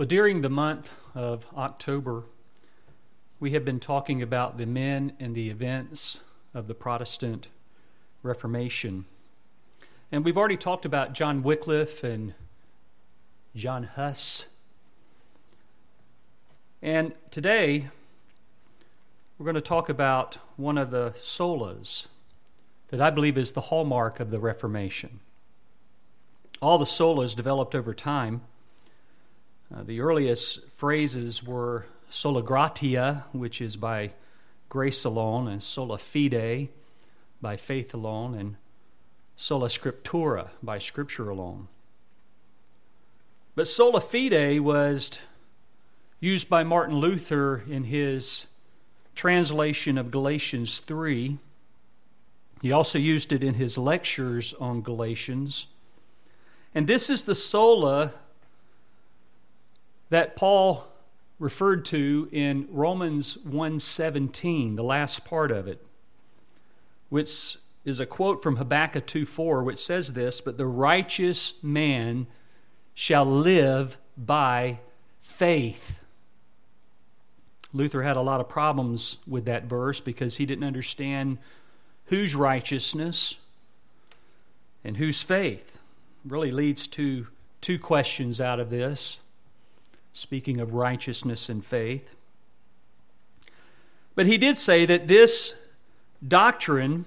Well, during the month of October, we have been talking about the men and the events of the Protestant Reformation. And we've already talked about John Wycliffe and John Huss. And today, we're going to talk about one of the solas that I believe is the hallmark of the Reformation. All the solas developed over time uh, the earliest phrases were sola gratia, which is by grace alone, and sola fide, by faith alone, and sola scriptura, by scripture alone. But sola fide was used by Martin Luther in his translation of Galatians 3. He also used it in his lectures on Galatians. And this is the sola that Paul referred to in Romans 1:17, the last part of it, which is a quote from Habakkuk 2:4 which says this, but the righteous man shall live by faith. Luther had a lot of problems with that verse because he didn't understand whose righteousness and whose faith. It really leads to two questions out of this speaking of righteousness and faith. But he did say that this doctrine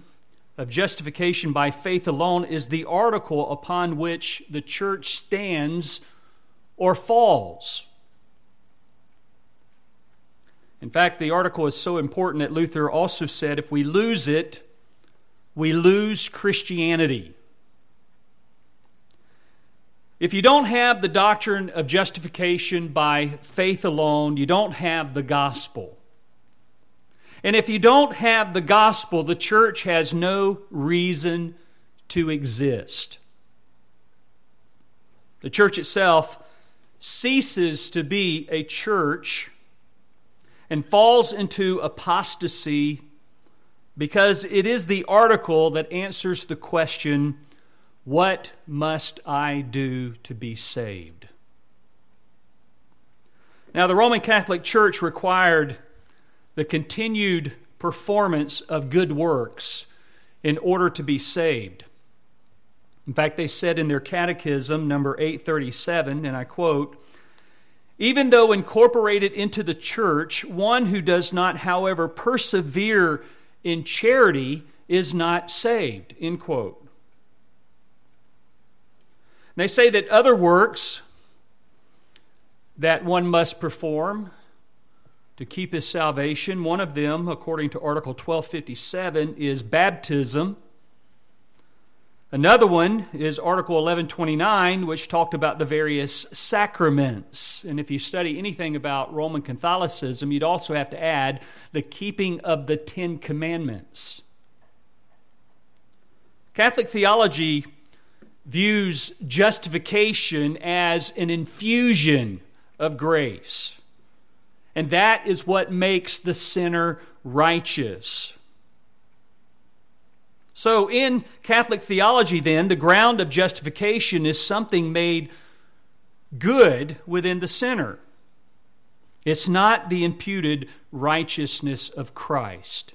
of justification by faith alone is the article upon which the church stands or falls. In fact, the article is so important that Luther also said if we lose it, we lose Christianity. If you don't have the doctrine of justification by faith alone, you don't have the gospel. And if you don't have the gospel, the church has no reason to exist. The church itself ceases to be a church and falls into apostasy because it is the article that answers the question what must I do to be saved? Now, the Roman Catholic Church required the continued performance of good works in order to be saved. In fact, they said in their catechism, number 837, and I quote, even though incorporated into the church, one who does not, however, persevere in charity is not saved. End quote. They say that other works that one must perform to keep his salvation, one of them, according to Article 1257, is baptism. Another one is Article 1129, which talked about the various sacraments. And if you study anything about Roman Catholicism, you'd also have to add the keeping of the Ten Commandments. Catholic theology views justification as an infusion of grace. And that is what makes the sinner righteous. So, in Catholic theology, then, the ground of justification is something made good within the sinner. It's not the imputed righteousness of Christ.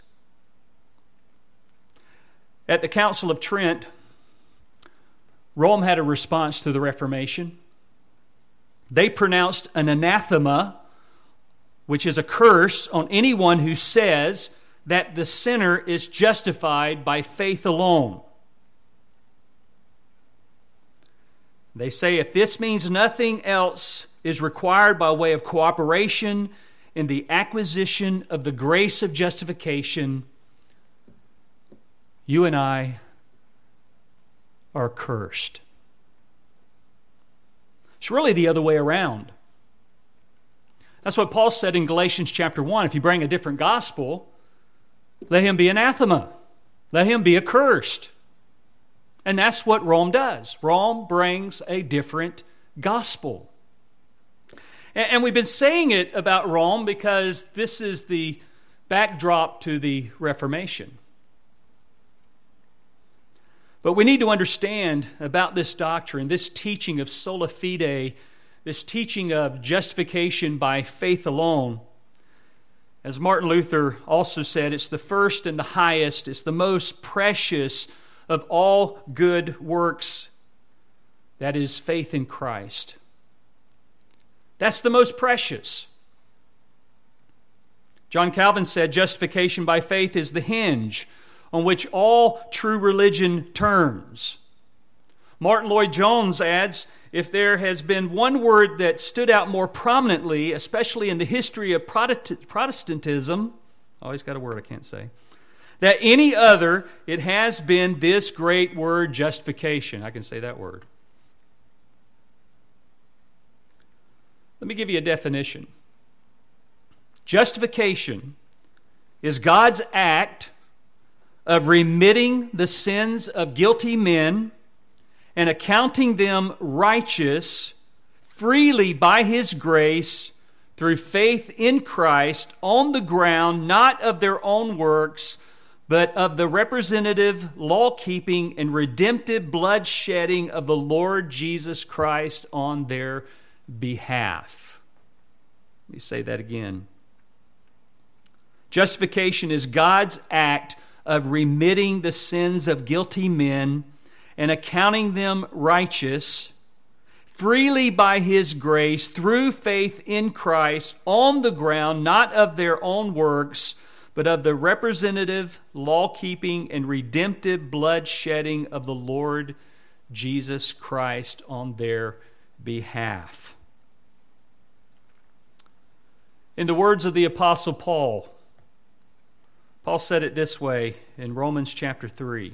At the Council of Trent, Rome had a response to the Reformation. They pronounced an anathema, which is a curse on anyone who says that the sinner is justified by faith alone. They say if this means nothing else is required by way of cooperation in the acquisition of the grace of justification, you and I are cursed. It's really the other way around. That's what Paul said in Galatians chapter 1. If you bring a different gospel, let him be anathema, let him be accursed. And that's what Rome does. Rome brings a different gospel. And we've been saying it about Rome because this is the backdrop to the Reformation. But we need to understand about this doctrine, this teaching of sola fide this teaching of justification by faith alone, as Martin Luther also said, it's the first and the highest, it's the most precious of all good works. That is faith in Christ. That's the most precious. John Calvin said justification by faith is the hinge on which all true religion turns. Martyn Lloyd-Jones adds if there has been one word that stood out more prominently, especially in the history of Protestantism, always got a word I can't say, that any other, it has been this great word, justification. I can say that word. Let me give you a definition. Justification is God's act of remitting the sins of guilty men and accounting them righteous freely by his grace through faith in Christ on the ground not of their own works, but of the representative law keeping and redemptive blood shedding of the Lord Jesus Christ on their behalf. Let me say that again. Justification is God's act of remitting the sins of guilty men and accounting them righteous freely by his grace through faith in Christ on the ground, not of their own works, but of the representative, law keeping, and redemptive blood shedding of the Lord Jesus Christ on their behalf. In the words of the Apostle Paul, Paul said it this way in Romans chapter 3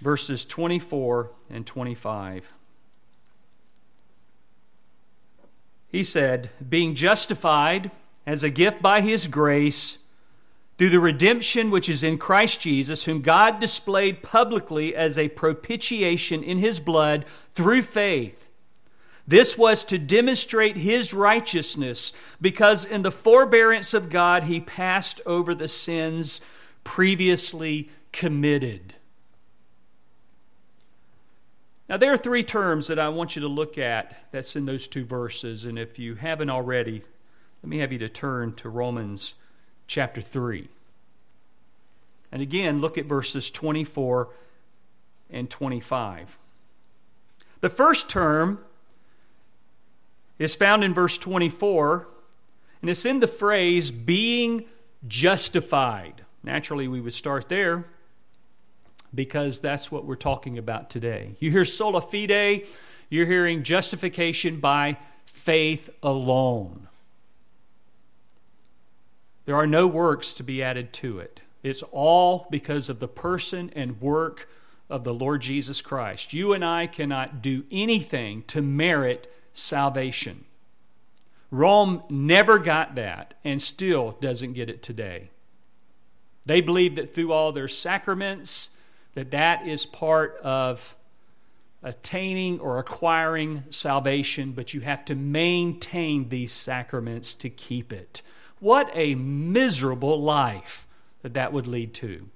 verses 24 and 25. He said, Being justified as a gift by his grace through the redemption which is in Christ Jesus, whom God displayed publicly as a propitiation in his blood through faith. This was to demonstrate his righteousness, because in the forbearance of God he passed over the sins previously committed. Now, there are three terms that I want you to look at that's in those two verses. And if you haven't already, let me have you to turn to Romans chapter 3. And again, look at verses 24 and 25. The first term is found in verse 24, and it's in the phrase being justified. Naturally, we would start there because that's what we're talking about today. You hear sola fide, you're hearing justification by faith alone. There are no works to be added to it. It's all because of the person and work of the Lord Jesus Christ. You and I cannot do anything to merit salvation. Rome never got that and still doesn't get it today. They believe that through all their sacraments, that that is part of attaining or acquiring salvation, but you have to maintain these sacraments to keep it. What a miserable life that that would lead to.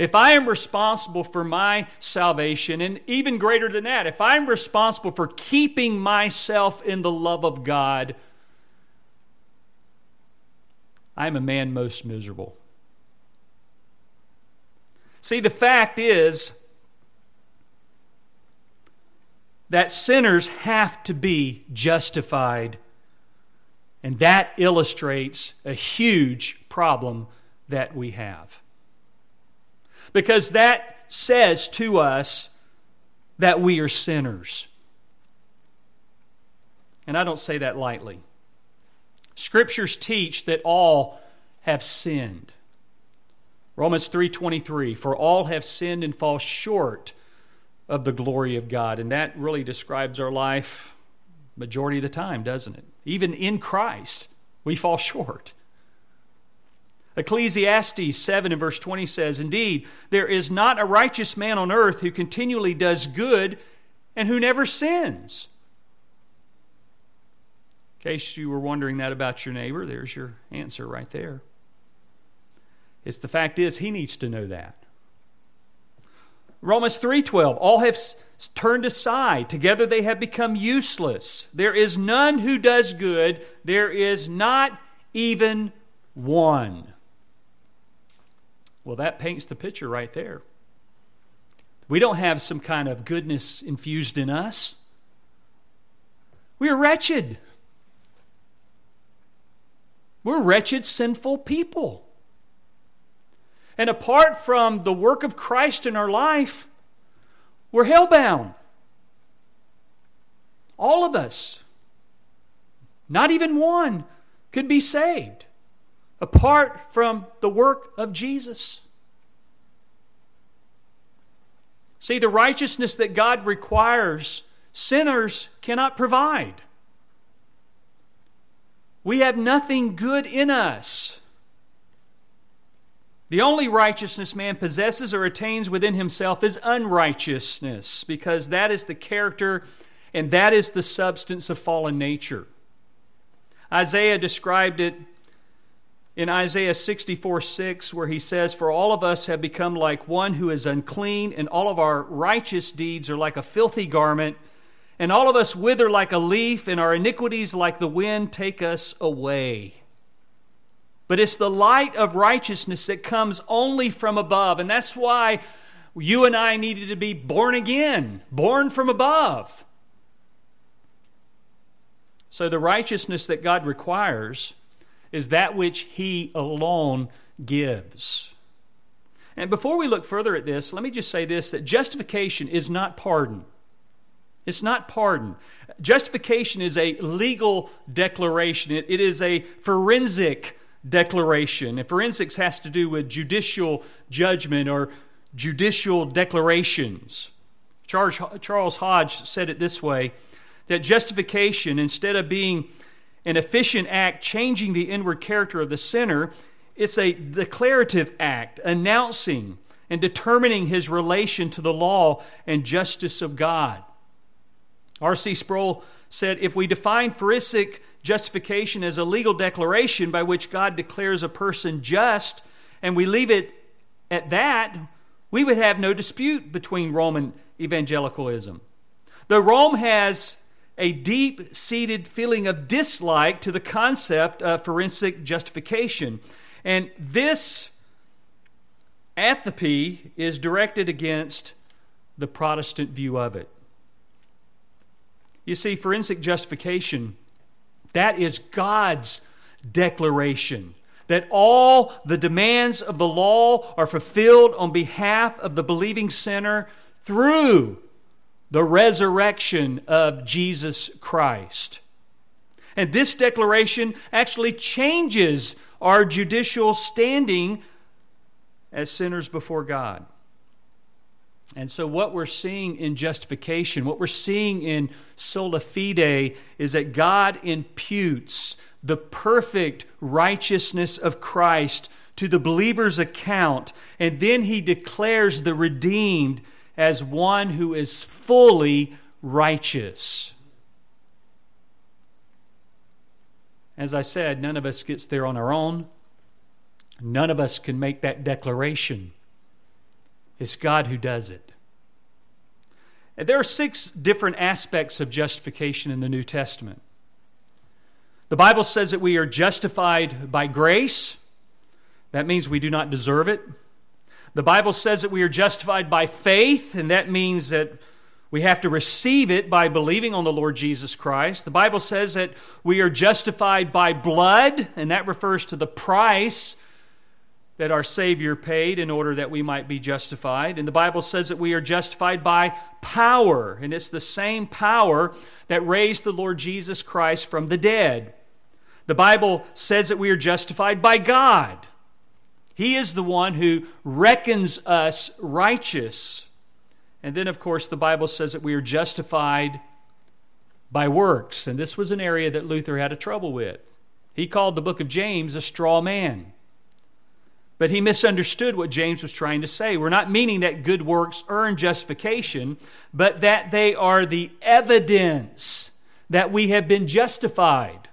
If I am responsible for my salvation, and even greater than that, if I'm responsible for keeping myself in the love of God, I'm a man most miserable. See, the fact is that sinners have to be justified, and that illustrates a huge problem that we have. Because that says to us that we are sinners. And I don't say that lightly. Scriptures teach that all have sinned. Romans 3:23 for all have sinned and fall short of the glory of God and that really describes our life majority of the time doesn't it even in Christ we fall short Ecclesiastes 7 and verse 20 says indeed there is not a righteous man on earth who continually does good and who never sins. In case you were wondering that about your neighbor there's your answer right there. It's the fact is, he needs to know that. Romans 3:12 all have turned aside. Together they have become useless. There is none who does good. There is not even one well that paints the picture right there we don't have some kind of goodness infused in us we are wretched we're wretched sinful people and apart from the work of Christ in our life, we're hellbound. All of us. Not even one could be saved apart from the work of Jesus. See, the righteousness that God requires, sinners cannot provide. We have nothing good in us. The only righteousness man possesses or attains within himself is unrighteousness, because that is the character and that is the substance of fallen nature. Isaiah described it in Isaiah 64 6, where he says, For all of us have become like one who is unclean, and all of our righteous deeds are like a filthy garment, and all of us wither like a leaf, and our iniquities like the wind take us away but it's the light of righteousness that comes only from above. And that's why you and I needed to be born again, born from above. So the righteousness that God requires is that which He alone gives. And before we look further at this, let me just say this that justification is not pardon. It's not pardon. Justification is a legal declaration, it, it is a forensic declaration. And forensics has to do with judicial judgment or judicial declarations. Charles, Charles Hodge said it this way that justification, instead of being an efficient act changing the inward character of the sinner, it's a declarative act announcing and determining his relation to the law and justice of God. R.C. Sproul said if we define forensic justification as a legal declaration by which God declares a person just, and we leave it at that, we would have no dispute between Roman evangelicalism. Though Rome has a deep seated feeling of dislike to the concept of forensic justification. And this antipathy is directed against the Protestant view of it. You see, forensic justification that is God's declaration that all the demands of the law are fulfilled on behalf of the believing sinner through the resurrection of Jesus Christ. And this declaration actually changes our judicial standing as sinners before God. And so, what we're seeing in justification, what we're seeing in sola fide, is that God imputes the perfect righteousness of Christ to the believer's account, and then he declares the redeemed as one who is fully righteous. As I said, none of us gets there on our own. None of us can make that declaration. It's God who does it. And there are six different aspects of justification in the New Testament. The Bible says that we are justified by grace. That means we do not deserve it. The Bible says that we are justified by faith, and that means that we have to receive it by believing on the Lord Jesus Christ. The Bible says that we are justified by blood, and that refers to the price that our Savior paid in order that we might be justified. And the Bible says that we are justified by power, and it's the same power that raised the Lord Jesus Christ from the dead. The Bible says that we are justified by God. He is the one who reckons us righteous. And then, of course, the Bible says that we are justified by works. And this was an area that Luther had a trouble with. He called the book of James a straw man. But he misunderstood what James was trying to say. We're not meaning that good works earn justification, but that they are the evidence that we have been justified.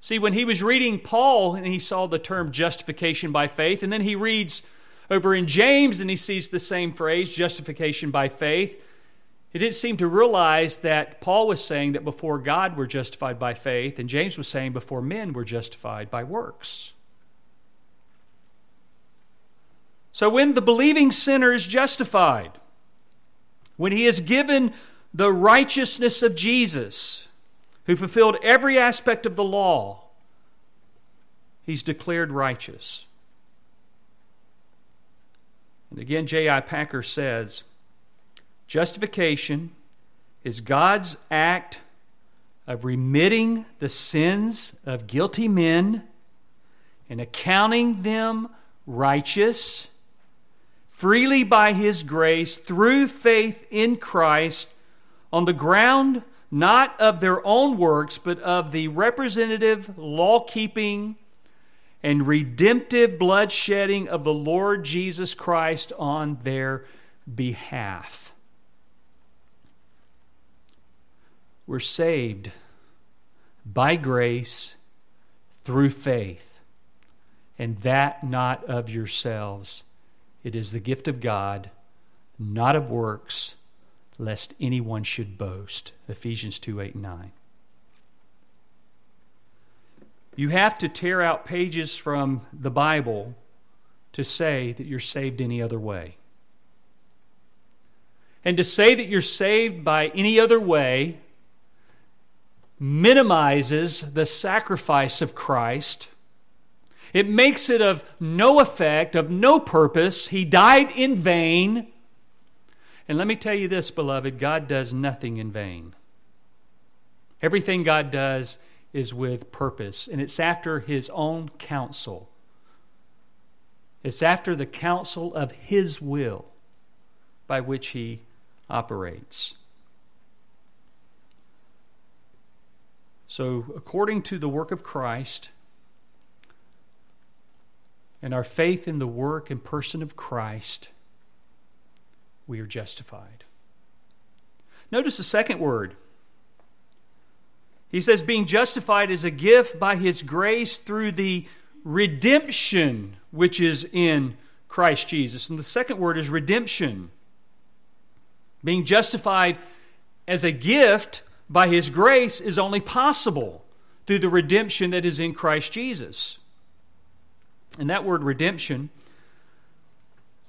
See, when he was reading Paul and he saw the term justification by faith, and then he reads over in James and he sees the same phrase, justification by faith. He didn't seem to realize that Paul was saying that before God we're justified by faith, and James was saying before men we're justified by works. So when the believing sinner is justified, when he is given the righteousness of Jesus, who fulfilled every aspect of the law, he's declared righteous. And again, J.I. Packer says justification is God's act of remitting the sins of guilty men and accounting them righteous freely by His grace through faith in Christ on the ground not of their own works, but of the representative law keeping and redemptive blood shedding of the Lord Jesus Christ on their behalf. We're saved by grace through faith, and that not of yourselves. It is the gift of God, not of works, lest anyone should boast. Ephesians 2 8 and 9. You have to tear out pages from the Bible to say that you're saved any other way. And to say that you're saved by any other way minimizes the sacrifice of Christ. It makes it of no effect, of no purpose. He died in vain. And let me tell you this, beloved God does nothing in vain. Everything God does is with purpose, and it's after his own counsel. It's after the counsel of his will by which he operates. So, according to the work of Christ and our faith in the work and person of Christ, we are justified. Notice the second word he says, being justified is a gift by his grace through the redemption which is in Christ Jesus. And the second word is redemption. Being justified as a gift by his grace is only possible through the redemption that is in Christ Jesus. And that word redemption,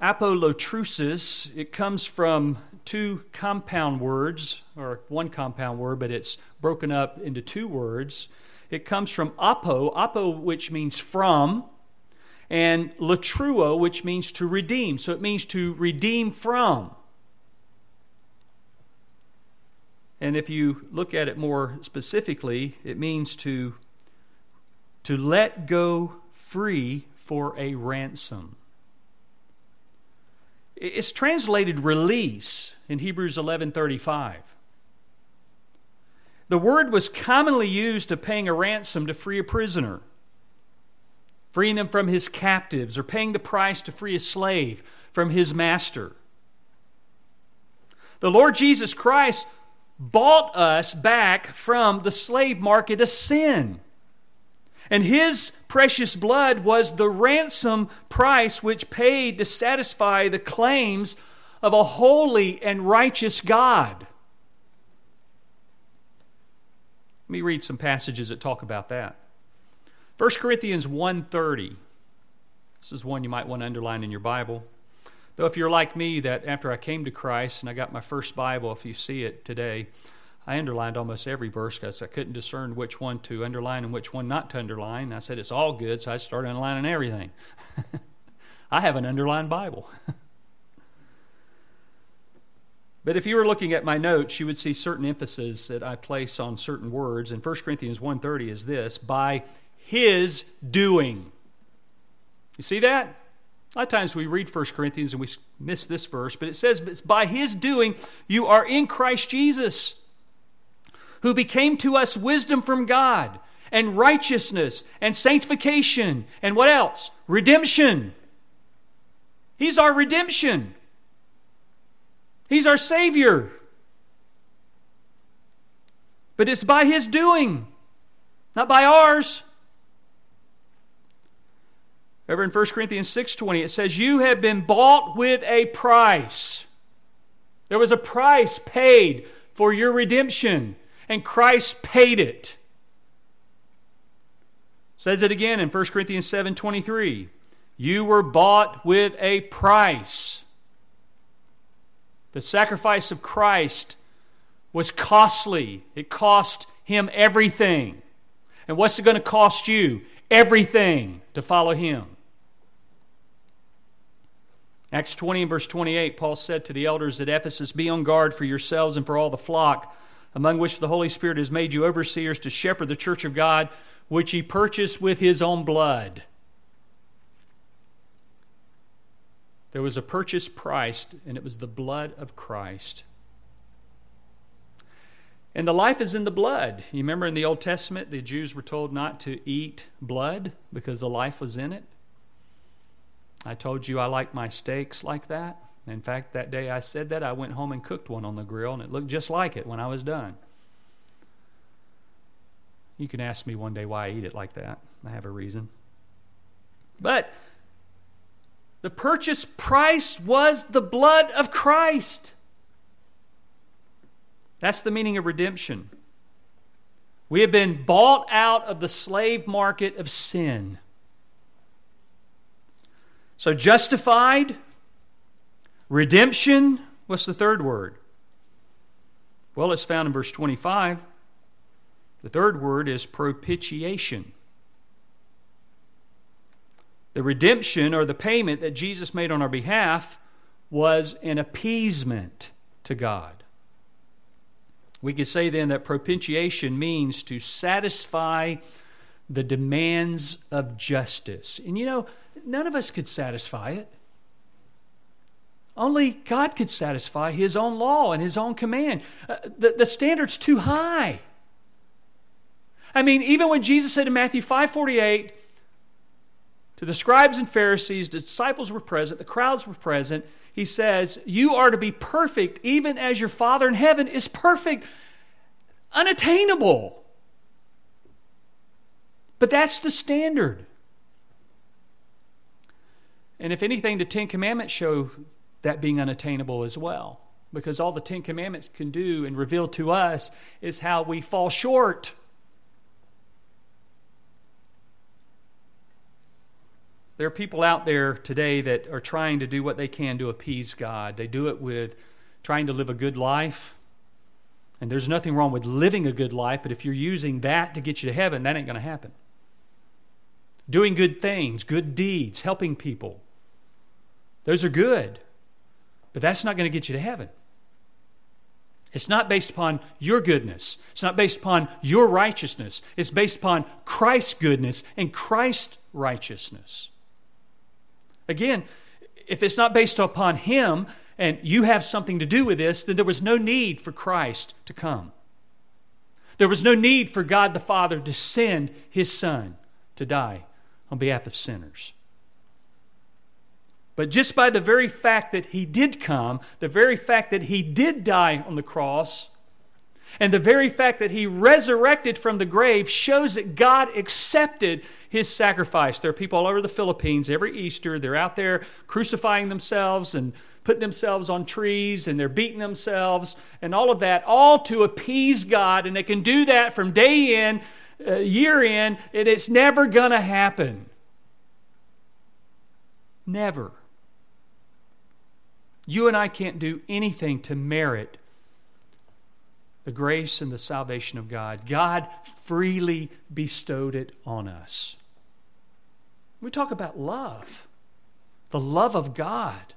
apolotrusis, it comes from two compound words, or one compound word, but it's broken up into two words. It comes from apo, apo, which means from, and latruo, which means to redeem. So it means to redeem from. And if you look at it more specifically, it means to, to let go free for a ransom. It's translated release in Hebrews 11:35. The word was commonly used of paying a ransom to free a prisoner, freeing them from his captives, or paying the price to free a slave from his master. The Lord Jesus Christ bought us back from the slave market of sin. And his precious blood was the ransom price which paid to satisfy the claims of a holy and righteous God. Let me read some passages that talk about that. 1 Corinthians 1:30. This is one you might want to underline in your Bible. Though if you're like me that after I came to Christ and I got my first Bible, if you see it today, I underlined almost every verse because I couldn't discern which one to underline and which one not to underline. I said it's all good, so I started underlining everything. I have an underlined Bible. but if you were looking at my notes, you would see certain emphasis that I place on certain words. And 1 Corinthians 1.30 is this, by his doing. You see that? A lot of times we read 1 Corinthians and we miss this verse, but it says, it's by his doing you are in Christ Jesus who became to us wisdom from God and righteousness and sanctification and what else? Redemption. He's our redemption. He's our Savior. But it's by His doing, not by ours. Over in 1 Corinthians 6:20 it says you have been bought with a price. There was a price paid for your redemption and Christ paid it. Says it again in 1 Corinthians 7:23. You were bought with a price. The sacrifice of Christ was costly. It cost him everything. And what's it going to cost you? Everything to follow him. Acts 20 and verse 28, Paul said to the elders at Ephesus, Be on guard for yourselves and for all the flock, among which the Holy Spirit has made you overseers to shepherd the church of God, which he purchased with his own blood. There was a purchase price, and it was the blood of Christ. And the life is in the blood. You remember in the Old Testament, the Jews were told not to eat blood because the life was in it. I told you I like my steaks like that. In fact, that day I said that, I went home and cooked one on the grill, and it looked just like it when I was done. You can ask me one day why I eat it like that. I have a reason. But the purchase price was the blood of Christ. That's the meaning of redemption. We have been bought out of the slave market of sin. So, justified, redemption, what's the third word? Well, it's found in verse 25. The third word is propitiation. The redemption or the payment that Jesus made on our behalf was an appeasement to God. We could say then that propitiation means to satisfy the demands of justice. And you know, none of us could satisfy it. Only God could satisfy His own law and His own command. Uh, the, the standard's too high. I mean, even when Jesus said in Matthew 5:48 to the scribes and Pharisees, disciples were present, the crowds were present, he says, You are to be perfect, even as your Father in heaven is perfect. Unattainable. But that's the standard. And if anything, the Ten Commandments show that being unattainable as well. Because all the Ten Commandments can do and reveal to us is how we fall short. There are people out there today that are trying to do what they can to appease God. They do it with trying to live a good life. And there's nothing wrong with living a good life, but if you're using that to get you to heaven, that ain't going to happen. Doing good things, good deeds, helping people, those are good, but that's not going to get you to heaven. It's not based upon your goodness. It's not based upon your righteousness. It's based upon Christ's goodness and Christ's righteousness. Again, if it's not based upon Him and you have something to do with this, then there was no need for Christ to come. There was no need for God the Father to send His Son to die on behalf of sinners. But just by the very fact that He did come, the very fact that He did die on the cross, and the very fact that he resurrected from the grave shows that God accepted his sacrifice. There are people all over the Philippines every Easter. They're out there crucifying themselves and putting themselves on trees and they're beating themselves and all of that, all to appease God. And they can do that from day in, uh, year in, and it's never going to happen. Never. You and I can't do anything to merit the grace and the salvation of God. God freely bestowed it on us. We talk about love, the love of God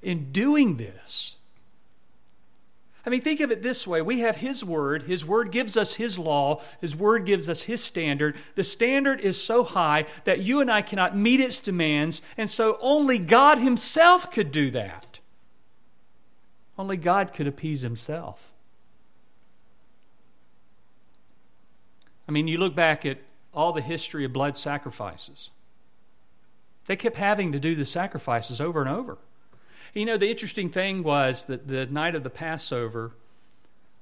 in doing this. I mean, think of it this way. We have His Word. His Word gives us His law. His Word gives us His standard. The standard is so high that you and I cannot meet its demands, and so only God Himself could do that. Only God could appease Himself. I mean, you look back at all the history of blood sacrifices. They kept having to do the sacrifices over and over. You know, the interesting thing was that the night of the Passover,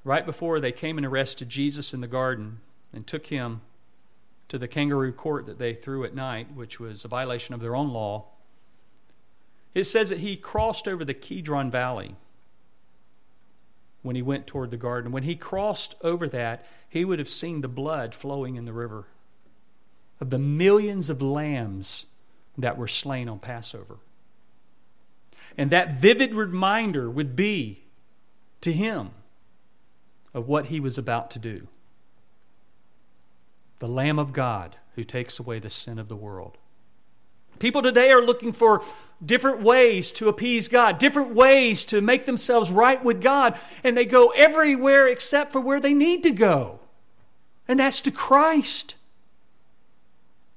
right before they came and arrested Jesus in the garden and took him to the kangaroo court that they threw at night, which was a violation of their own law, it says that he crossed over the Kidron Valley when he went toward the garden. When he crossed over that, he would have seen the blood flowing in the river of the millions of lambs that were slain on Passover. And that vivid reminder would be to him of what he was about to do. The Lamb of God who takes away the sin of the world. People today are looking for different ways to appease God, different ways to make themselves right with God, and they go everywhere except for where they need to go, and that's to Christ.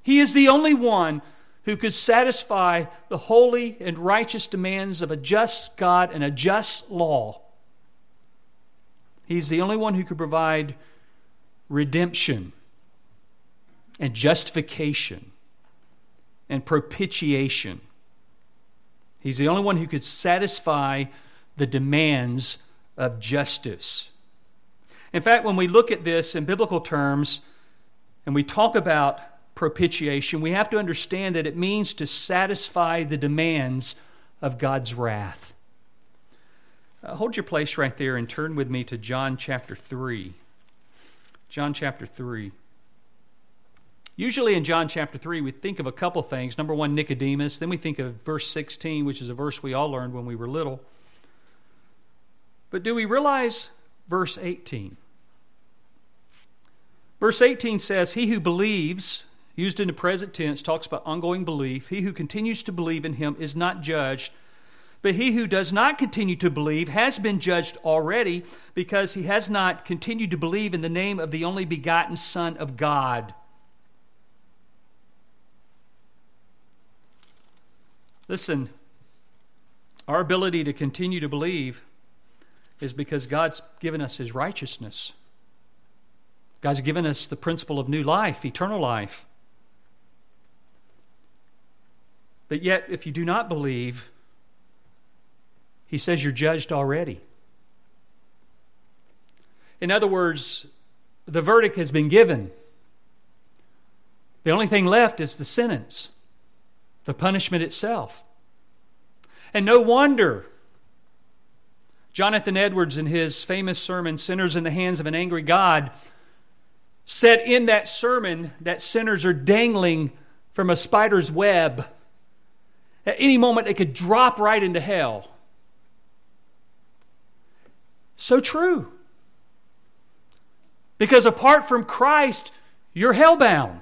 He is the only one who could satisfy the holy and righteous demands of a just God and a just law. He's the only one who could provide redemption and justification and propitiation. He's the only one who could satisfy the demands of justice. In fact, when we look at this in biblical terms and we talk about propitiation, we have to understand that it means to satisfy the demands of God's wrath. Uh, hold your place right there and turn with me to John chapter 3. John chapter 3. Usually in John chapter 3, we think of a couple things. Number one, Nicodemus. Then we think of verse 16, which is a verse we all learned when we were little. But do we realize verse 18? Verse 18 says, He who believes, used in the present tense, talks about ongoing belief. He who continues to believe in him is not judged. But he who does not continue to believe has been judged already because he has not continued to believe in the name of the only begotten Son of God. Listen, our ability to continue to believe is because God's given us His righteousness. God's given us the principle of new life, eternal life. But yet, if you do not believe, He says you're judged already. In other words, the verdict has been given. The only thing left is the sentence the punishment itself. And no wonder Jonathan Edwards, in his famous sermon, Sinners in the Hands of an Angry God, said in that sermon that sinners are dangling from a spider's web. At any moment, they could drop right into hell. So true. Because apart from Christ, you're hellbound.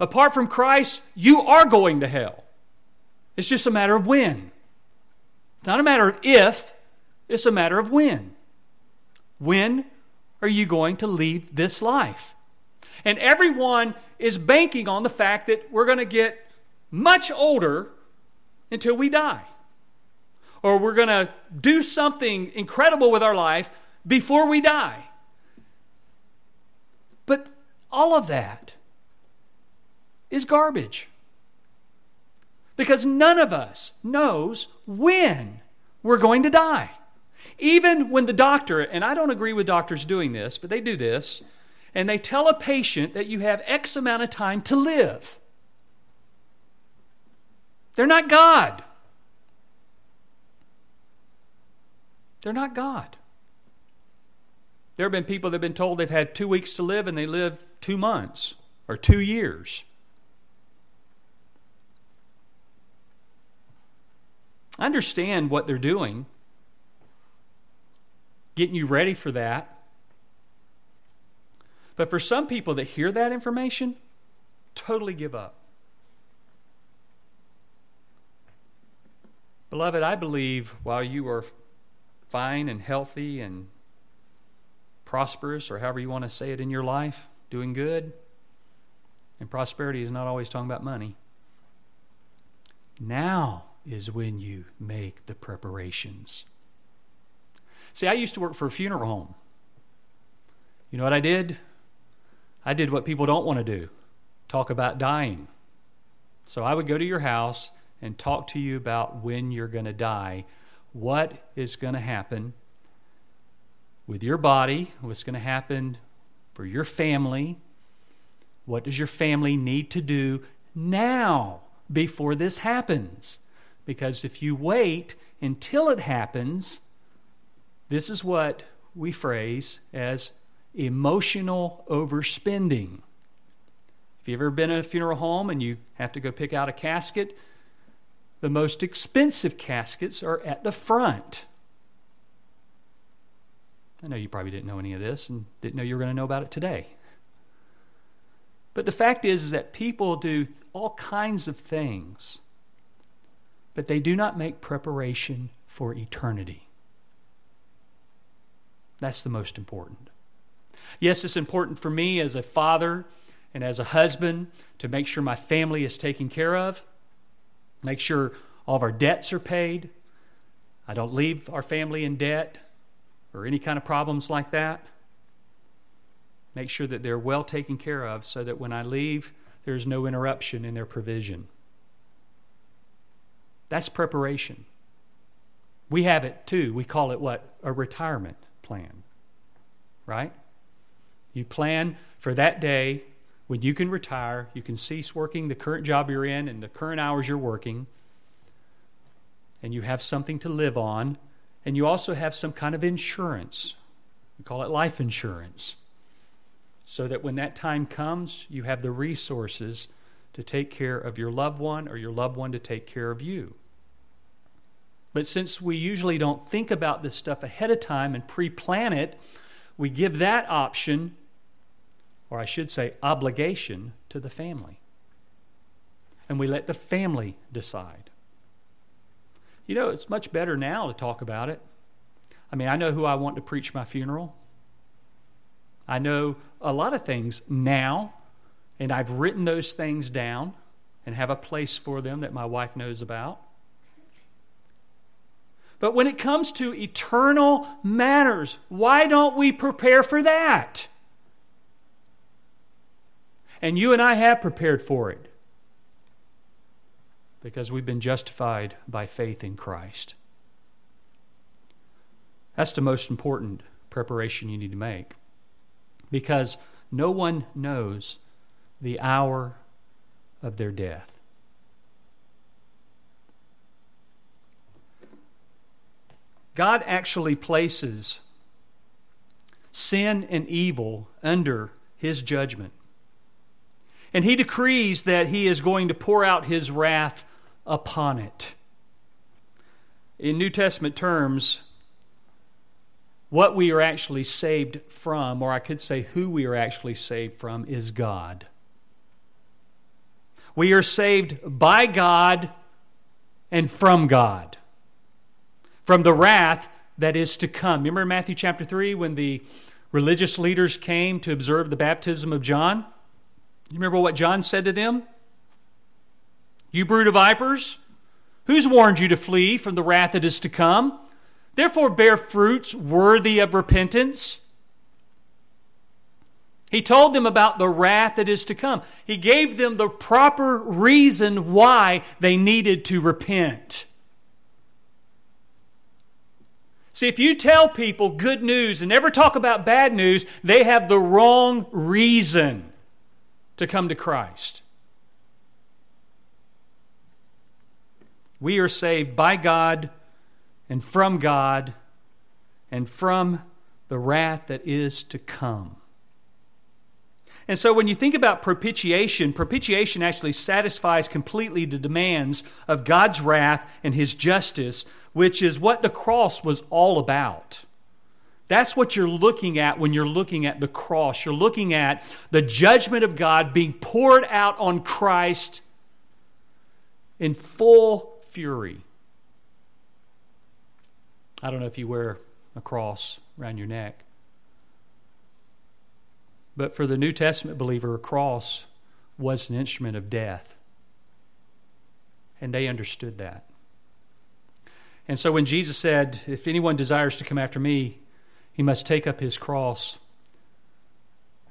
Apart from Christ, you are going to hell. It's just a matter of when. It's not a matter of if, it's a matter of when. When are you going to leave this life? And everyone is banking on the fact that we're going to get much older until we die. Or we're going to do something incredible with our life before we die. But all of that is garbage. Because none of us knows when we're going to die. Even when the doctor, and I don't agree with doctors doing this, but they do this, and they tell a patient that you have X amount of time to live. They're not God. They're not God. There have been people that have been told they've had two weeks to live and they live two months or two years. Understand what they're doing, getting you ready for that. But for some people that hear that information, totally give up. Beloved, I believe while you are fine and healthy and prosperous, or however you want to say it in your life, doing good, and prosperity is not always talking about money. Now, is when you make the preparations. See, I used to work for a funeral home. You know what I did? I did what people don't want to do talk about dying. So I would go to your house and talk to you about when you're going to die, what is going to happen with your body, what's going to happen for your family, What does your family need to do now before this happens? Because if you wait until it happens, this is what we phrase as emotional overspending. If you've ever been in a funeral home and you have to go pick out a casket, the most expensive caskets are at the front. I know you probably didn't know any of this and didn't know you were going to know about it today. But the fact is, is that people do all kinds of things, but they do not make preparation for eternity. That's the most important. Yes, it's important for me as a father and as a husband to make sure my family is taken care of, make sure all of our debts are paid. I don't leave our family in debt or any kind of problems like that. Make sure that they're well taken care of so that when I leave, there's no interruption in their provision. That's preparation. We have it too. We call it what? A retirement plan. Right? You plan for that day when you can retire, you can cease working the current job you're in and the current hours you're working, and you have something to live on, and you also have some kind of insurance. We call it life insurance. So that when that time comes, you have the resources to take care of your loved one or your loved one to take care of you. But since we usually don't think about this stuff ahead of time and pre plan it, we give that option or I should say, obligation to the family. And we let the family decide. You know, it's much better now to talk about it. I mean, I know who I want to preach my funeral. I know a lot of things now, and I've written those things down and have a place for them that my wife knows about. But when it comes to eternal matters, why don't we prepare for that? And you and I have prepared for it because we've been justified by faith in Christ. That's the most important preparation you need to make because no one knows the hour of their death. God actually places sin and evil under his judgment. And he decrees that he is going to pour out his wrath upon it. In New Testament terms, what we are actually saved from, or I could say who we are actually saved from, is God. We are saved by God and from God, from the wrath that is to come. Remember Matthew chapter 3 when the religious leaders came to observe the baptism of John? You remember what John said to them? You brood of vipers, who's warned you to flee from the wrath that is to come? Therefore, bear fruits worthy of repentance. He told them about the wrath that is to come. He gave them the proper reason why they needed to repent. See, if you tell people good news and never talk about bad news, they have the wrong reason to come to Christ. We are saved by God and from God and from the wrath that is to come. And so when you think about propitiation, propitiation actually satisfies completely the demands of God's wrath and his justice, which is what the cross was all about. That's what you're looking at when you're looking at the cross. You're looking at the judgment of God being poured out on Christ in full fury. I don't know if you wear a cross around your neck. But for the New Testament believer, a cross was an instrument of death. And they understood that. And so when Jesus said, If anyone desires to come after me, he must take up his cross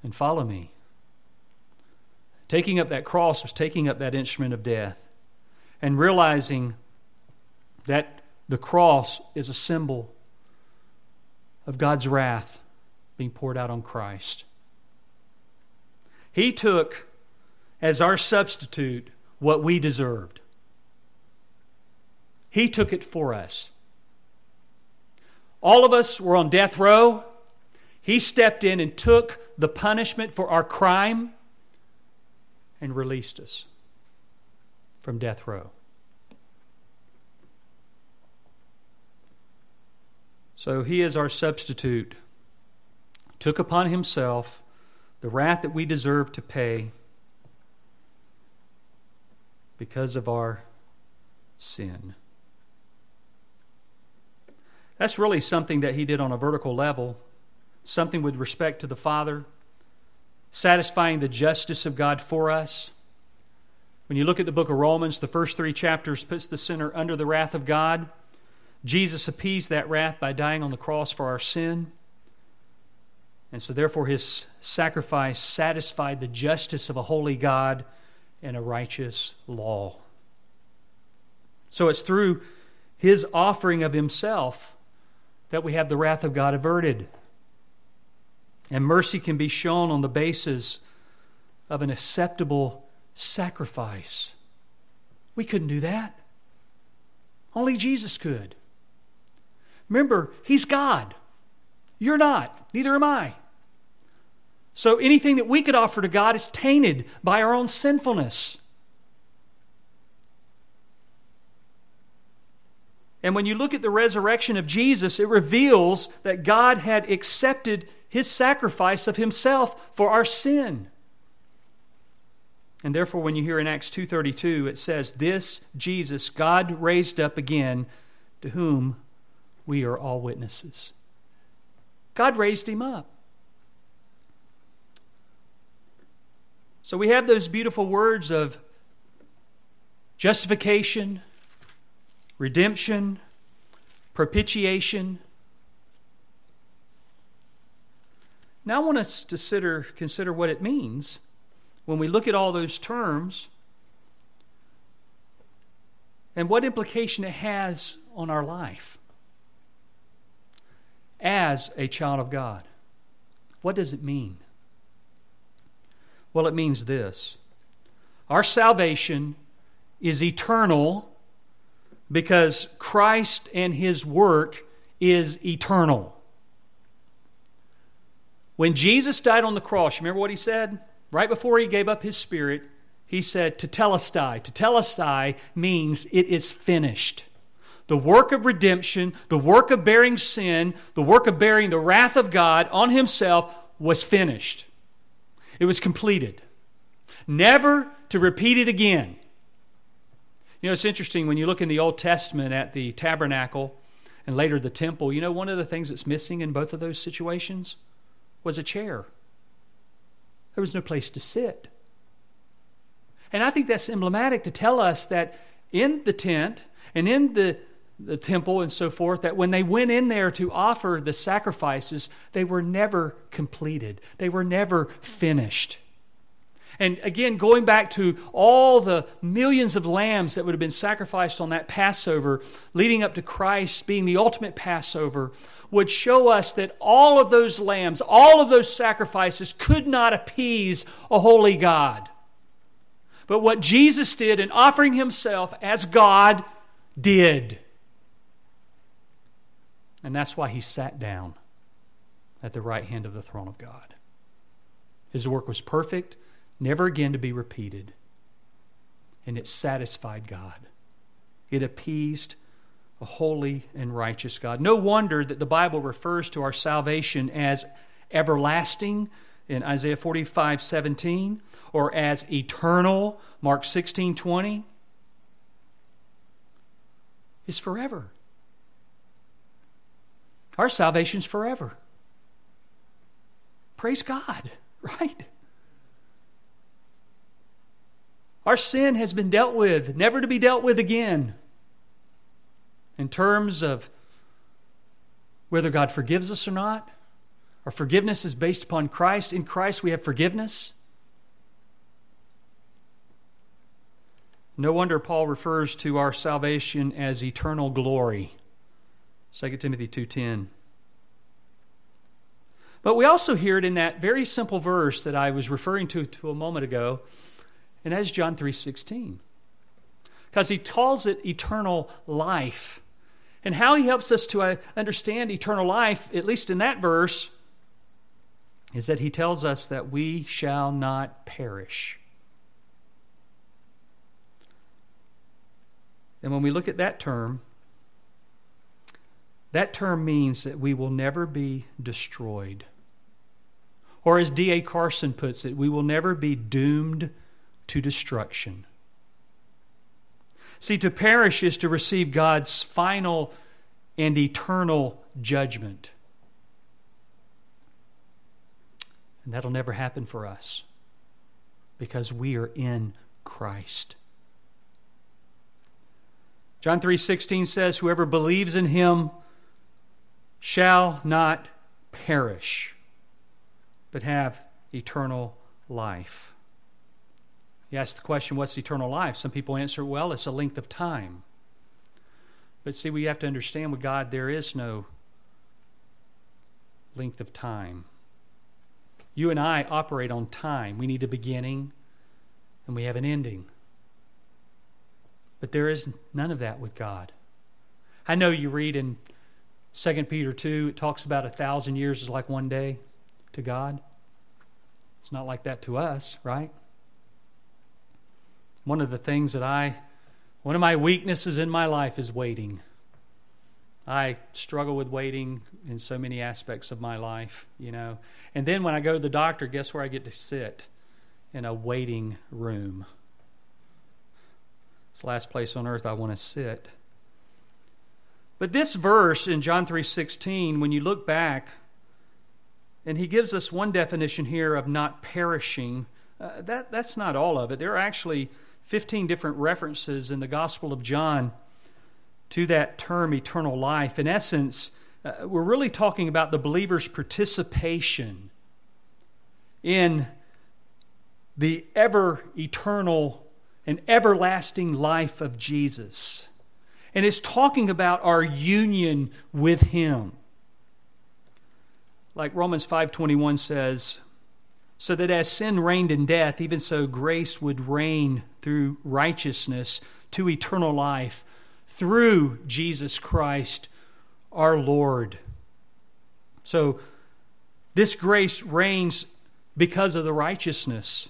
and follow me. Taking up that cross was taking up that instrument of death and realizing that the cross is a symbol of God's wrath being poured out on Christ. He took as our substitute what we deserved. He took it for us. All of us were on death row. He stepped in and took the punishment for our crime and released us from death row. So he is our substitute, took upon himself the wrath that we deserve to pay because of our sin. That's really something that he did on a vertical level, something with respect to the Father, satisfying the justice of God for us. When you look at the book of Romans, the first three chapters puts the sinner under the wrath of God. Jesus appeased that wrath by dying on the cross for our sin. And so, therefore, his sacrifice satisfied the justice of a holy God and a righteous law. So, it's through his offering of himself that we have the wrath of God averted. And mercy can be shown on the basis of an acceptable sacrifice. We couldn't do that. Only Jesus could. Remember, He's God. You're not. Neither am I. So anything that we could offer to God is tainted by our own sinfulness. And when you look at the resurrection of Jesus, it reveals that God had accepted his sacrifice of himself for our sin. And therefore when you hear in Acts 2:32 it says this Jesus God raised up again to whom we are all witnesses. God raised him up. So we have those beautiful words of justification, redemption, propitiation. Now I want us to consider, consider what it means when we look at all those terms and what implication it has on our life as a child of God. What does it mean? Well, it means this our salvation is eternal because Christ and his work is eternal. When Jesus died on the cross, remember what he said? Right before he gave up his spirit, he said, Tetelestai. Tetelestai means it is finished. The work of redemption, the work of bearing sin, the work of bearing the wrath of God on himself was finished. It was completed. Never to repeat it again. You know, it's interesting when you look in the Old Testament at the tabernacle and later the temple, you know, one of the things that's missing in both of those situations was a chair. There was no place to sit. And I think that's emblematic to tell us that in the tent and in the, the temple and so forth, that when they went in there to offer the sacrifices, they were never completed, they were never finished. And again, going back to all the millions of lambs that would have been sacrificed on that Passover, leading up to Christ being the ultimate Passover, would show us that all of those lambs, all of those sacrifices could not appease a holy God. But what Jesus did in offering himself as God did. And that's why he sat down at the right hand of the throne of God. His work was perfect never again to be repeated. And it satisfied God. It appeased a holy and righteous God. No wonder that the Bible refers to our salvation as everlasting in Isaiah 45 17, or as eternal, Mark 16 20. Is forever. Our salvation's forever. Praise God, right? Our sin has been dealt with, never to be dealt with again. In terms of whether God forgives us or not, our forgiveness is based upon Christ. In Christ, we have forgiveness. No wonder Paul refers to our salvation as eternal glory. 2 Timothy 2:10. But we also hear it in that very simple verse that I was referring to, to a moment ago, and that's John 3:16. Because he calls it eternal life. And how he helps us to uh, understand eternal life, at least in that verse, is that he tells us that we shall not perish. And when we look at that term, that term means that we will never be destroyed. Or as D.A. Carson puts it, we will never be doomed to destruction. See, to perish is to receive God's final and eternal judgment. And that'll never happen for us because we are in Christ. John 3:16 says whoever believes in him shall not perish but have eternal life. You ask the question what's eternal life? Some people answer well it's a length of time. But see we have to understand with God there is no length of time. You and I operate on time. We need a beginning and we have an ending. But there is none of that with God. I know you read in 2 Peter 2, it talks about a thousand years is like one day to God. It's not like that to us, right? One of the things that I, one of my weaknesses in my life is waiting. I struggle with waiting in so many aspects of my life, you know. And then when I go to the doctor, guess where I get to sit? In a waiting room. It's the last place on earth I want to sit. But this verse in John 3:16, when you look back, and he gives us one definition here of not perishing, uh, that, that's not all of it. There are actually 15 different references in the Gospel of John to that term eternal life. In essence, uh, we're really talking about the believer's participation in the ever eternal and everlasting life of Jesus. And it's talking about our union with him. Like Romans 5:21 says, so that as sin reigned in death, even so grace would reign through righteousness to eternal life through Jesus Christ our Lord. So, this grace reigns because of the righteousness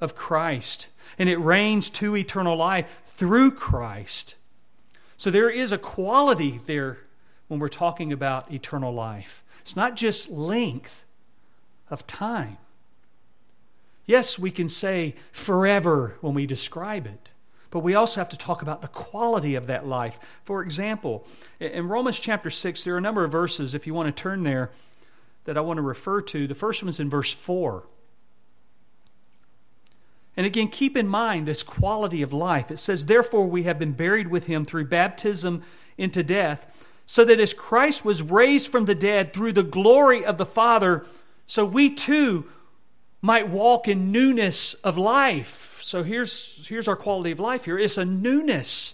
of Christ, and it reigns to eternal life through Christ. So, there is a quality there when we're talking about eternal life. It's not just length of time. Yes, we can say forever when we describe it. But we also have to talk about the quality of that life. For example, in Romans chapter 6, there are a number of verses, if you want to turn there, that I want to refer to. The first one is in verse 4. And again, keep in mind this quality of life. It says, Therefore, we have been buried with him through baptism into death, so that as Christ was raised from the dead through the glory of the Father, so we too might walk in newness of life. So here's, here's our quality of life here it's a newness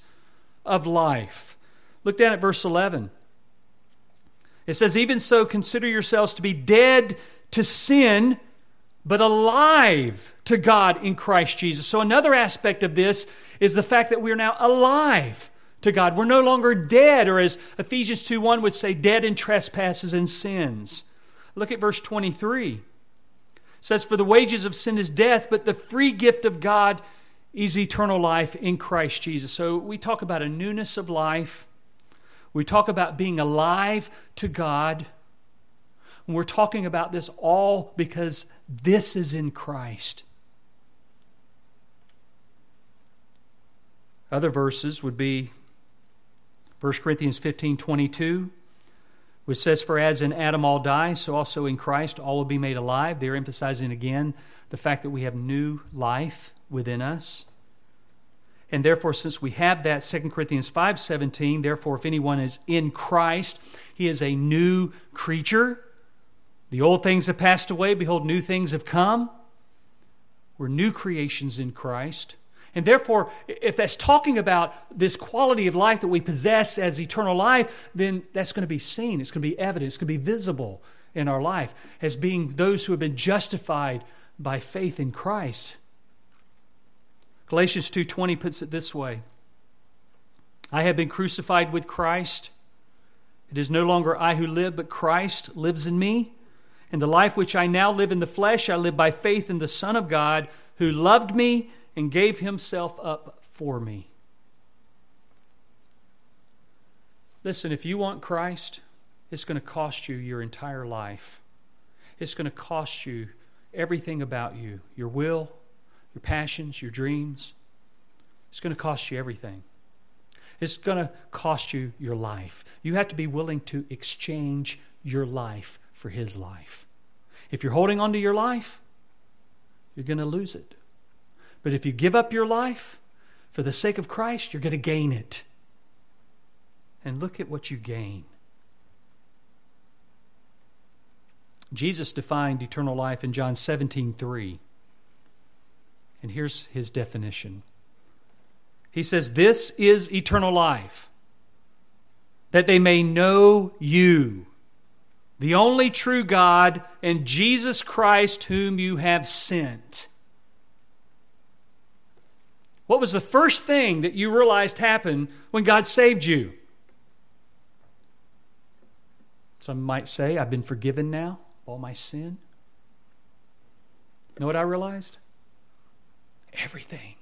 of life. Look down at verse 11. It says, Even so, consider yourselves to be dead to sin, but alive to God in Christ Jesus. So, another aspect of this is the fact that we are now alive to God. We're no longer dead, or as Ephesians 2 1 would say, dead in trespasses and sins. Look at verse 23 says, For the wages of sin is death, but the free gift of God is eternal life in Christ Jesus. So we talk about a newness of life. We talk about being alive to God. And we're talking about this all because this is in Christ. Other verses would be 1 Corinthians 15 22 which says, For as in Adam all die, so also in Christ all will be made alive. They're emphasizing again the fact that we have new life within us. And therefore, since we have that, 2 Corinthians 5:17, therefore, if anyone is in Christ, he is a new creature. The old things have passed away, behold, new things have come. We're new creations in Christ. And therefore, if that's talking about this quality of life that we possess as eternal life, then that's going to be seen. It's going to be evident. It's going to be visible in our life as being those who have been justified by faith in Christ. Galatians 2:20 puts it this way. I have been crucified with Christ. It is no longer I who live, but Christ lives in me. And the life which I now live in the flesh, I live by faith in the Son of God, who loved me and gave himself up for me. Listen, if you want Christ, it's going to cost you your entire life. It's going to cost you everything about you your will, your passions, your dreams. It's going to cost you everything. It's going to cost you your life. You have to be willing to exchange your life for His life. If you're holding on to your life, you're going to lose it. But if you give up your life for the sake of Christ, you're going to gain it. And look at what you gain. Jesus defined eternal life in John 17 3. And here's his definition He says, This is eternal life, that they may know you, the only true God, and Jesus Christ, whom you have sent. What was the first thing that you realized happened when God saved you? Some might say, I've been forgiven now, all my sin. Know what I realized? Everything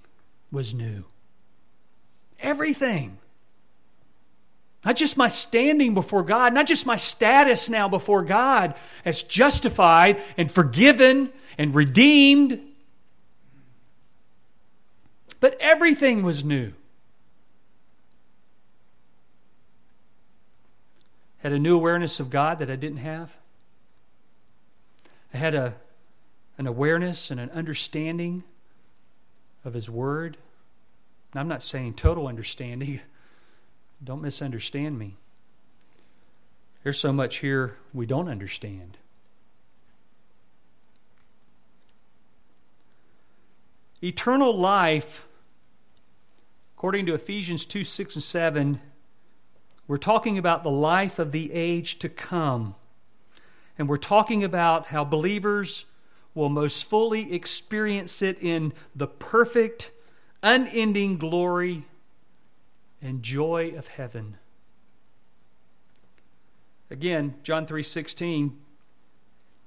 was new. Everything. Not just my standing before God, not just my status now before God as justified and forgiven and redeemed, but everything was new. Had a new awareness of God that I didn't have. I had a, an awareness and an understanding of His Word. And I'm not saying total understanding. Don't misunderstand me. There's so much here we don't understand. Eternal life, according to Ephesians 2 6 and 7, we're talking about the life of the age to come. And we're talking about how believers will most fully experience it in the perfect, unending glory and joy of heaven. Again, John 3:16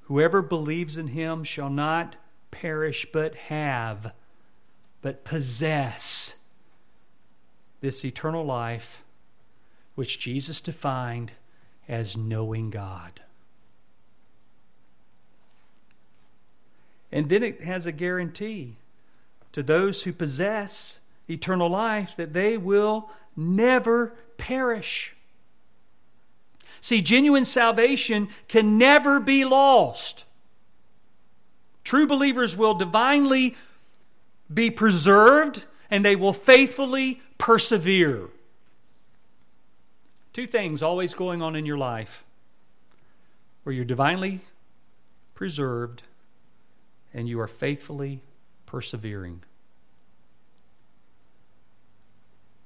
Whoever believes in him shall not perish but have but possess this eternal life which Jesus defined as knowing God. And then it has a guarantee to those who possess eternal life that they will never perish. See, genuine salvation can never be lost. True believers will divinely be preserved and they will faithfully persevere. Two things always going on in your life where you're divinely preserved and you are faithfully persevering.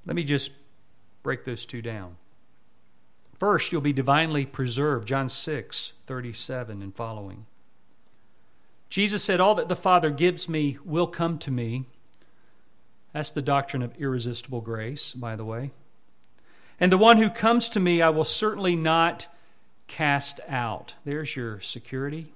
Let me just break those two down. First, you'll be divinely preserved, John 6, 37 and following. Jesus said, All that the Father gives me will come to me. That's the doctrine of irresistible grace, by the way. And the one who comes to me, I will certainly not cast out. There's your security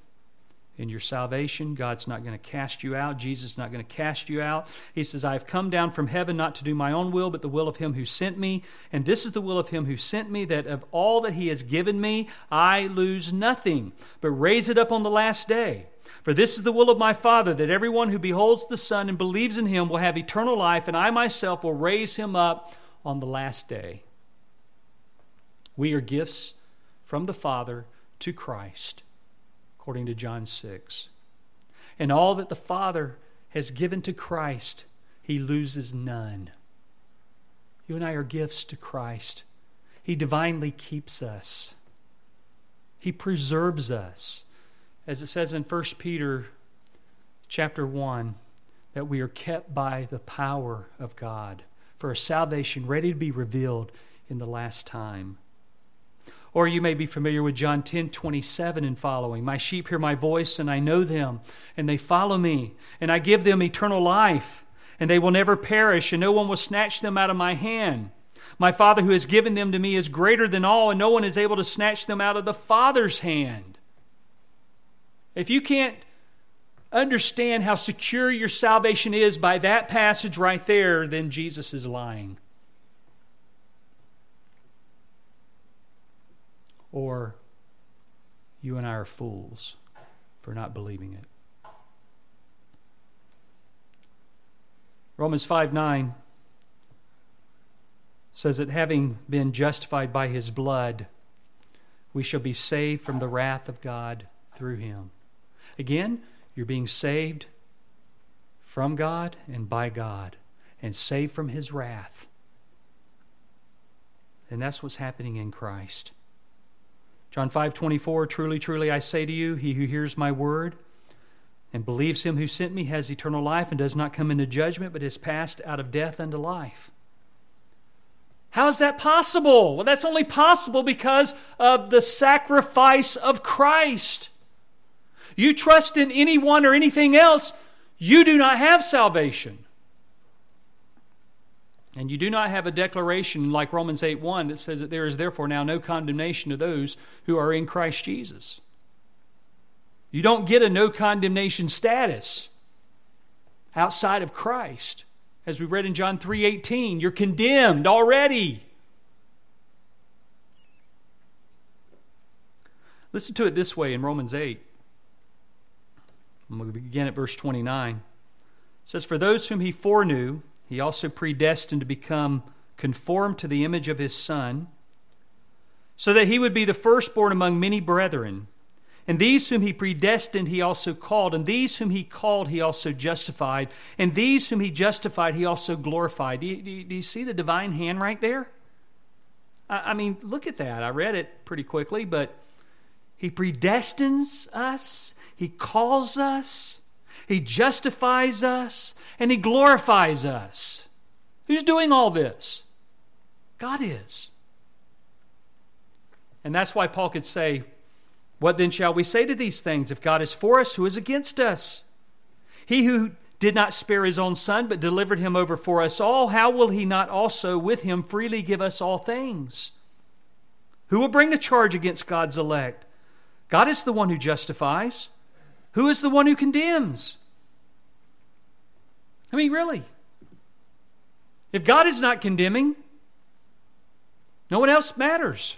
in your salvation. God's not going to cast you out. Jesus is not going to cast you out. He says, I have come down from heaven not to do my own will, but the will of him who sent me. And this is the will of him who sent me, that of all that he has given me, I lose nothing, but raise it up on the last day. For this is the will of my Father, that everyone who beholds the Son and believes in him will have eternal life, and I myself will raise him up on the last day. We are gifts from the Father to Christ according to John 6. And all that the Father has given to Christ, he loses none. You and I are gifts to Christ. He divinely keeps us. He preserves us. As it says in 1 Peter chapter 1, that we are kept by the power of God for a salvation ready to be revealed in the last time. Or you may be familiar with John 10 27 and following. My sheep hear my voice, and I know them, and they follow me, and I give them eternal life, and they will never perish, and no one will snatch them out of my hand. My Father who has given them to me is greater than all, and no one is able to snatch them out of the Father's hand. If you can't understand how secure your salvation is by that passage right there, then Jesus is lying. Or you and I are fools for not believing it. Romans 5 9 says that having been justified by his blood, we shall be saved from the wrath of God through him. Again, you're being saved from God and by God and saved from his wrath. And that's what's happening in Christ. John 5:24 Truly truly I say to you he who hears my word and believes him who sent me has eternal life and does not come into judgment but is passed out of death unto life. How is that possible? Well, that's only possible because of the sacrifice of Christ. You trust in anyone or anything else, you do not have salvation. And you do not have a declaration like Romans 8 1 that says that there is therefore now no condemnation to those who are in Christ Jesus. You don't get a no condemnation status outside of Christ. As we read in John 3:18, you're condemned already. Listen to it this way in Romans 8. I'm going to begin at verse 29. It says, For those whom he foreknew, he also predestined to become conformed to the image of his Son, so that he would be the firstborn among many brethren. And these whom he predestined, he also called. And these whom he called, he also justified. And these whom he justified, he also glorified. Do you, do you, do you see the divine hand right there? I, I mean, look at that. I read it pretty quickly, but he predestines us, he calls us, he justifies us, and he glorifies us. Who's doing all this? God is. And that's why Paul could say, what then shall we say to these things? If God is for us, who is against us? He who did not spare his own son, but delivered him over for us all, how will he not also with him freely give us all things? Who will bring a charge against God's elect? God is the one who justifies. Who is the one who condemns? I mean, really. If God is not condemning, no one else matters.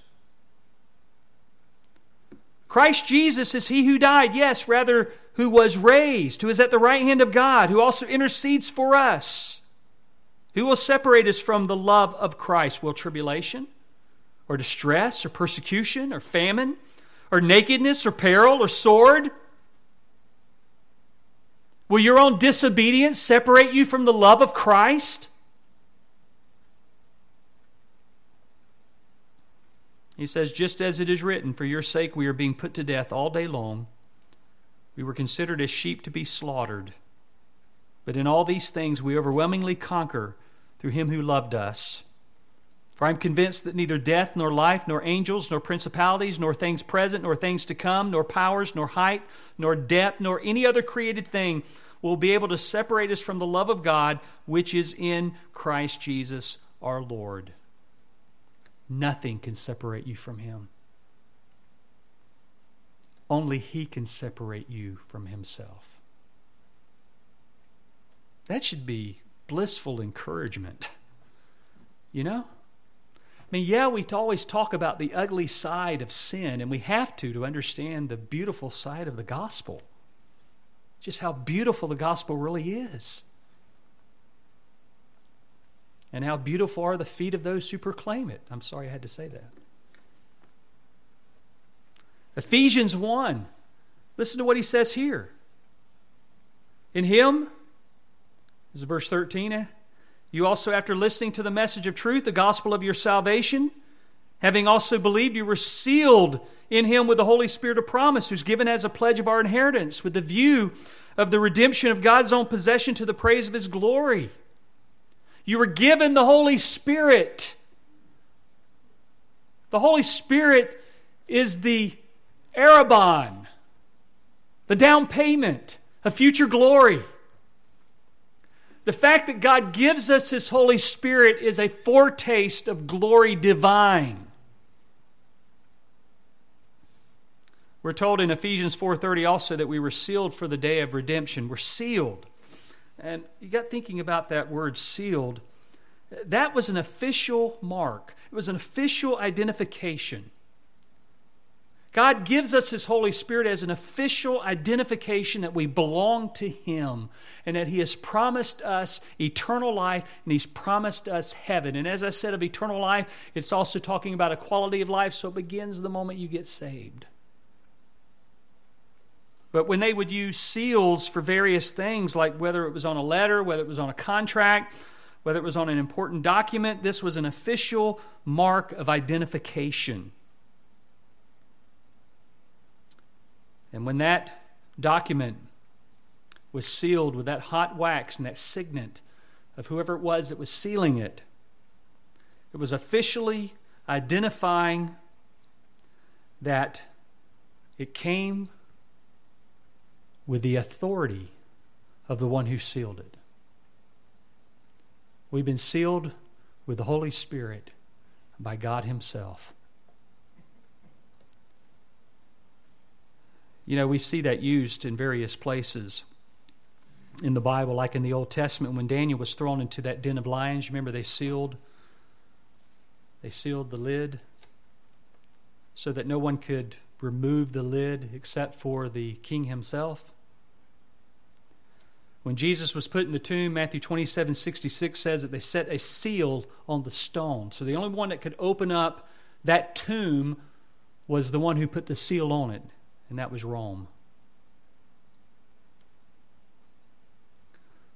Christ Jesus is he who died, yes, rather, who was raised, who is at the right hand of God, who also intercedes for us. Who will separate us from the love of Christ? Will tribulation, or distress, or persecution, or famine, or nakedness, or peril, or sword? Will your own disobedience separate you from the love of Christ? He says, Just as it is written, for your sake we are being put to death all day long. We were considered as sheep to be slaughtered. But in all these things we overwhelmingly conquer through him who loved us. For I am convinced that neither death, nor life, nor angels, nor principalities, nor things present, nor things to come, nor powers, nor height, nor depth, nor any other created thing will be able to separate us from the love of God which is in Christ Jesus our Lord. Nothing can separate you from Him. Only He can separate you from Himself. That should be blissful encouragement. You know? I mean, yeah, we always talk about the ugly side of sin, and we have to to understand the beautiful side of the gospel. Just how beautiful the gospel really is. And how beautiful are the feet of those who proclaim it. I'm sorry I had to say that. Ephesians 1. Listen to what he says here. In him, this is verse 13, eh? you also, after listening to the message of truth, the gospel of your salvation, having also believed, you were sealed in him with the Holy Spirit of promise, who's given as a pledge of our inheritance, with the view of the redemption of God's own possession to the praise of his glory. You were given the Holy Spirit. The Holy Spirit is the arrabon, the down payment of future glory. The fact that God gives us His Holy Spirit is a foretaste of glory divine. We're told in Ephesians 4:30 also that we were sealed for the day of redemption. We're sealed. And you got thinking about that word sealed. That was an official mark. It was an official identification. God gives us His Holy Spirit as an official identification that we belong to Him and that He has promised us eternal life and He's promised us heaven. And as I said of eternal life, it's also talking about a quality of life, so it begins the moment you get saved. But when they would use seals for various things, like whether it was on a letter, whether it was on a contract, whether it was on an important document, this was an official mark of identification. And when that document was sealed with that hot wax and that signet of whoever it was that was sealing it, it was officially identifying that it came with the authority of the one who sealed it. We've been sealed with the Holy Spirit by God Himself. You know, we see that used in various places in the Bible, like in the Old Testament when Daniel was thrown into that den of lions. Remember they sealed they sealed the lid so that no one could remove the lid except for the king himself. When Jesus was put in the tomb, Matthew 27 66 says that they set a seal on the stone. So the only one that could open up that tomb was the one who put the seal on it, and that was Rome.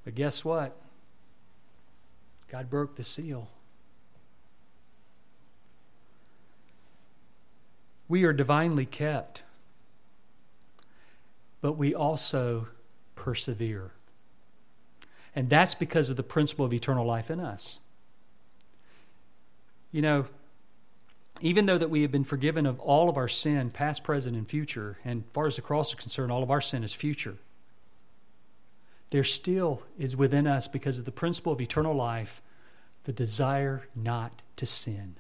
But guess what? God broke the seal. We are divinely kept, but we also persevere. And that's because of the principle of eternal life in us. You know, even though that we have been forgiven of all of our sin, past, present, and future, and far as the cross is concerned, all of our sin is future, there still is within us, because of the principle of eternal life, the desire not to sin.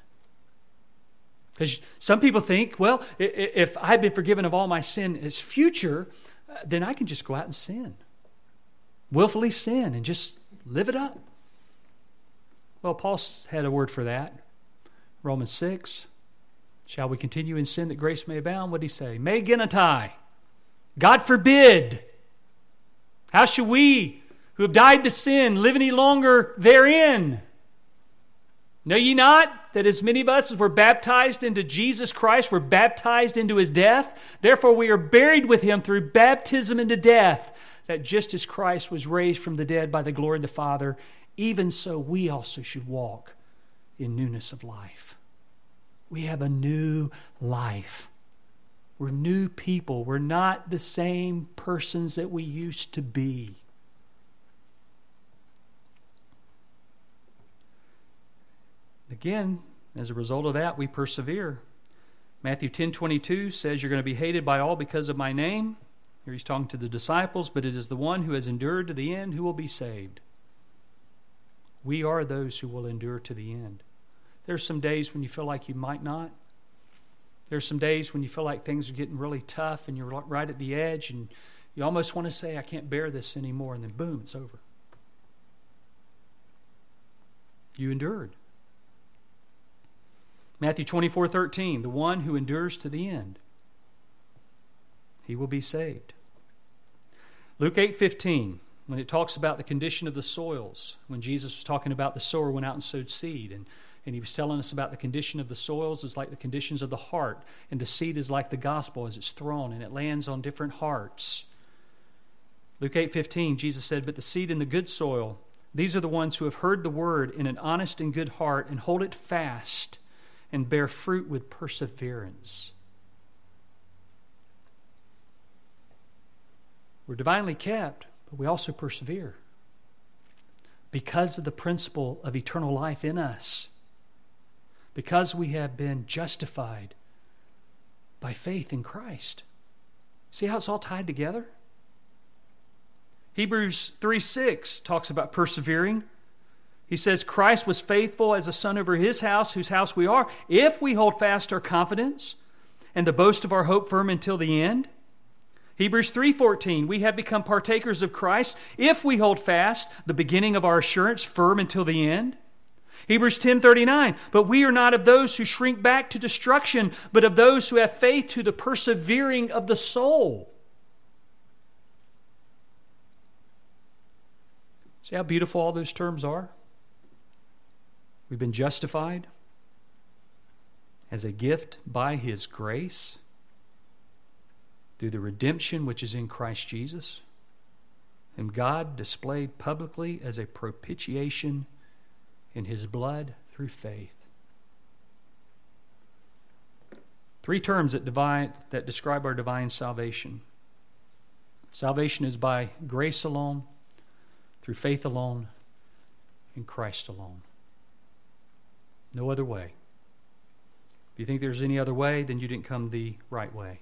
Because some people think, well, if I've been forgiven of all my sin as future, uh, then I can just go out and sin. Willfully sin and just live it up. Well, Paul had a word for that. Romans 6. Shall we continue in sin that grace may abound? What did he say? Me genoito. God forbid. How shall we, who have died to sin, live any longer therein? Know ye not that as many of us as were baptized into Jesus Christ were baptized into his death? Therefore, we are buried with him through baptism into death, that just as Christ was raised from the dead by the glory of the Father, even so we also should walk in newness of life. We have a new life. We're new people. We're not the same persons that we used to be. Again, as a result of that, we persevere. Matthew 10 22 says, You're going to be hated by all because of my name. Here he's talking to the disciples, but it is the one who has endured to the end who will be saved. We are those who will endure to the end. There's some days when you feel like you might not. There's some days when you feel like things are getting really tough and you're right at the edge and you almost want to say, I can't bear this anymore, and then boom, it's over. You endured. Matthew 24 13, the one who endures to the end, he will be saved. Luke 8 15, when it talks about the condition of the soils, when Jesus was talking about the sower went out and sowed seed, and, and he was telling us about the condition of the soils is like the conditions of the heart, and the seed is like the gospel as it's thrown, and it lands on different hearts. Luke 8 15, Jesus said, But the seed in the good soil, these are the ones who have heard the word in an honest and good heart and hold it fast and bear fruit with perseverance. We're divinely kept, but we also persevere because of the principle of eternal life in us. because we have been justified by faith in Christ. See how it's all tied together? Hebrews 3 6 talks about persevering. He says, Christ was faithful as a son over his house, whose house we are, if we hold fast our confidence and the boast of our hope firm until the end. Hebrews 3:14 We have become partakers of Christ if we hold fast the beginning of our assurance firm until the end. Hebrews 10:39 But we are not of those who shrink back to destruction but of those who have faith to the persevering of the soul. See how beautiful all those terms are? We've been justified as a gift by His grace through the redemption which is in Christ Jesus, and God displayed publicly as a propitiation in His blood through faith. Three terms that, divine, that describe our divine salvation. Salvation is by grace alone, through faith alone, in Christ alone. No other way. If you think there's any other way, then you didn't come the right way.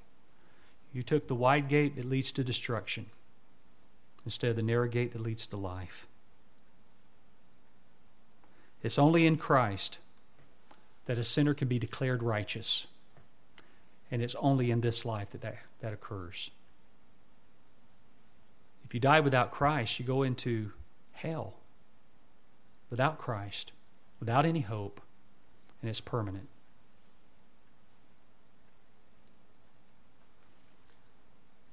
You took the wide gate that leads to destruction instead of the narrow gate that leads to life. It's only in Christ that a sinner can be declared righteous. And it's only in this life that that, that occurs. If you die without Christ, you go into hell without Christ, without any hope, and it's permanent.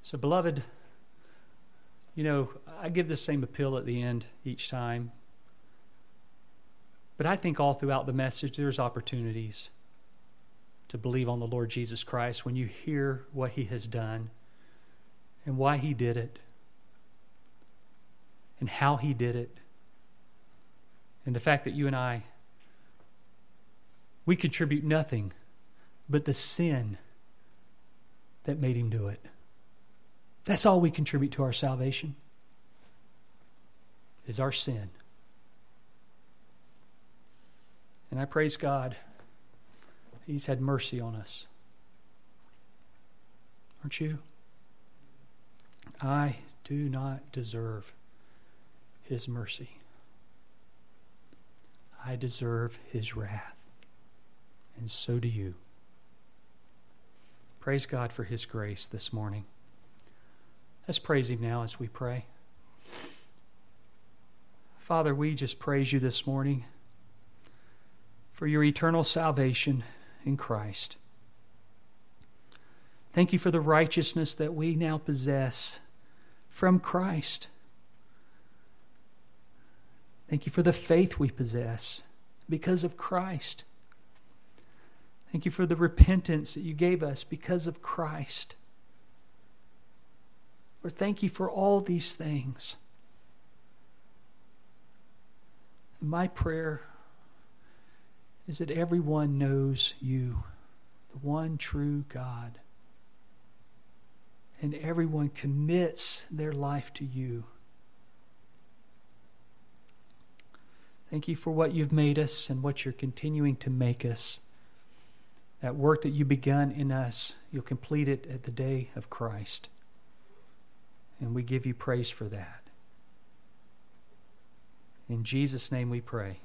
So, beloved, you know, I give the same appeal at the end each time. But I think all throughout the message, there's opportunities to believe on the Lord Jesus Christ when you hear what He has done and why He did it and how He did it. And the fact that you and I, we contribute nothing but the sin that made Him do it. That's all we contribute to our salvation. Is our sin. And I praise God. He's had mercy on us. Aren't you? I do not deserve His mercy. I deserve His wrath. And so do you. Praise God for His grace this morning. Let's praise Him now as we pray. Father, we just praise you this morning for your eternal salvation in Christ. Thank you for the righteousness that we now possess from Christ. Thank you for the faith we possess because of Christ. Thank you for the repentance that you gave us because of Christ. Lord, thank you for all these things. My prayer is that everyone knows you, the one true God, and everyone commits their life to you. Thank you for what you've made us and what you're continuing to make us. That work that you begun in us, you'll complete it at the day of Christ. And we give you praise for that. In Jesus' name we pray.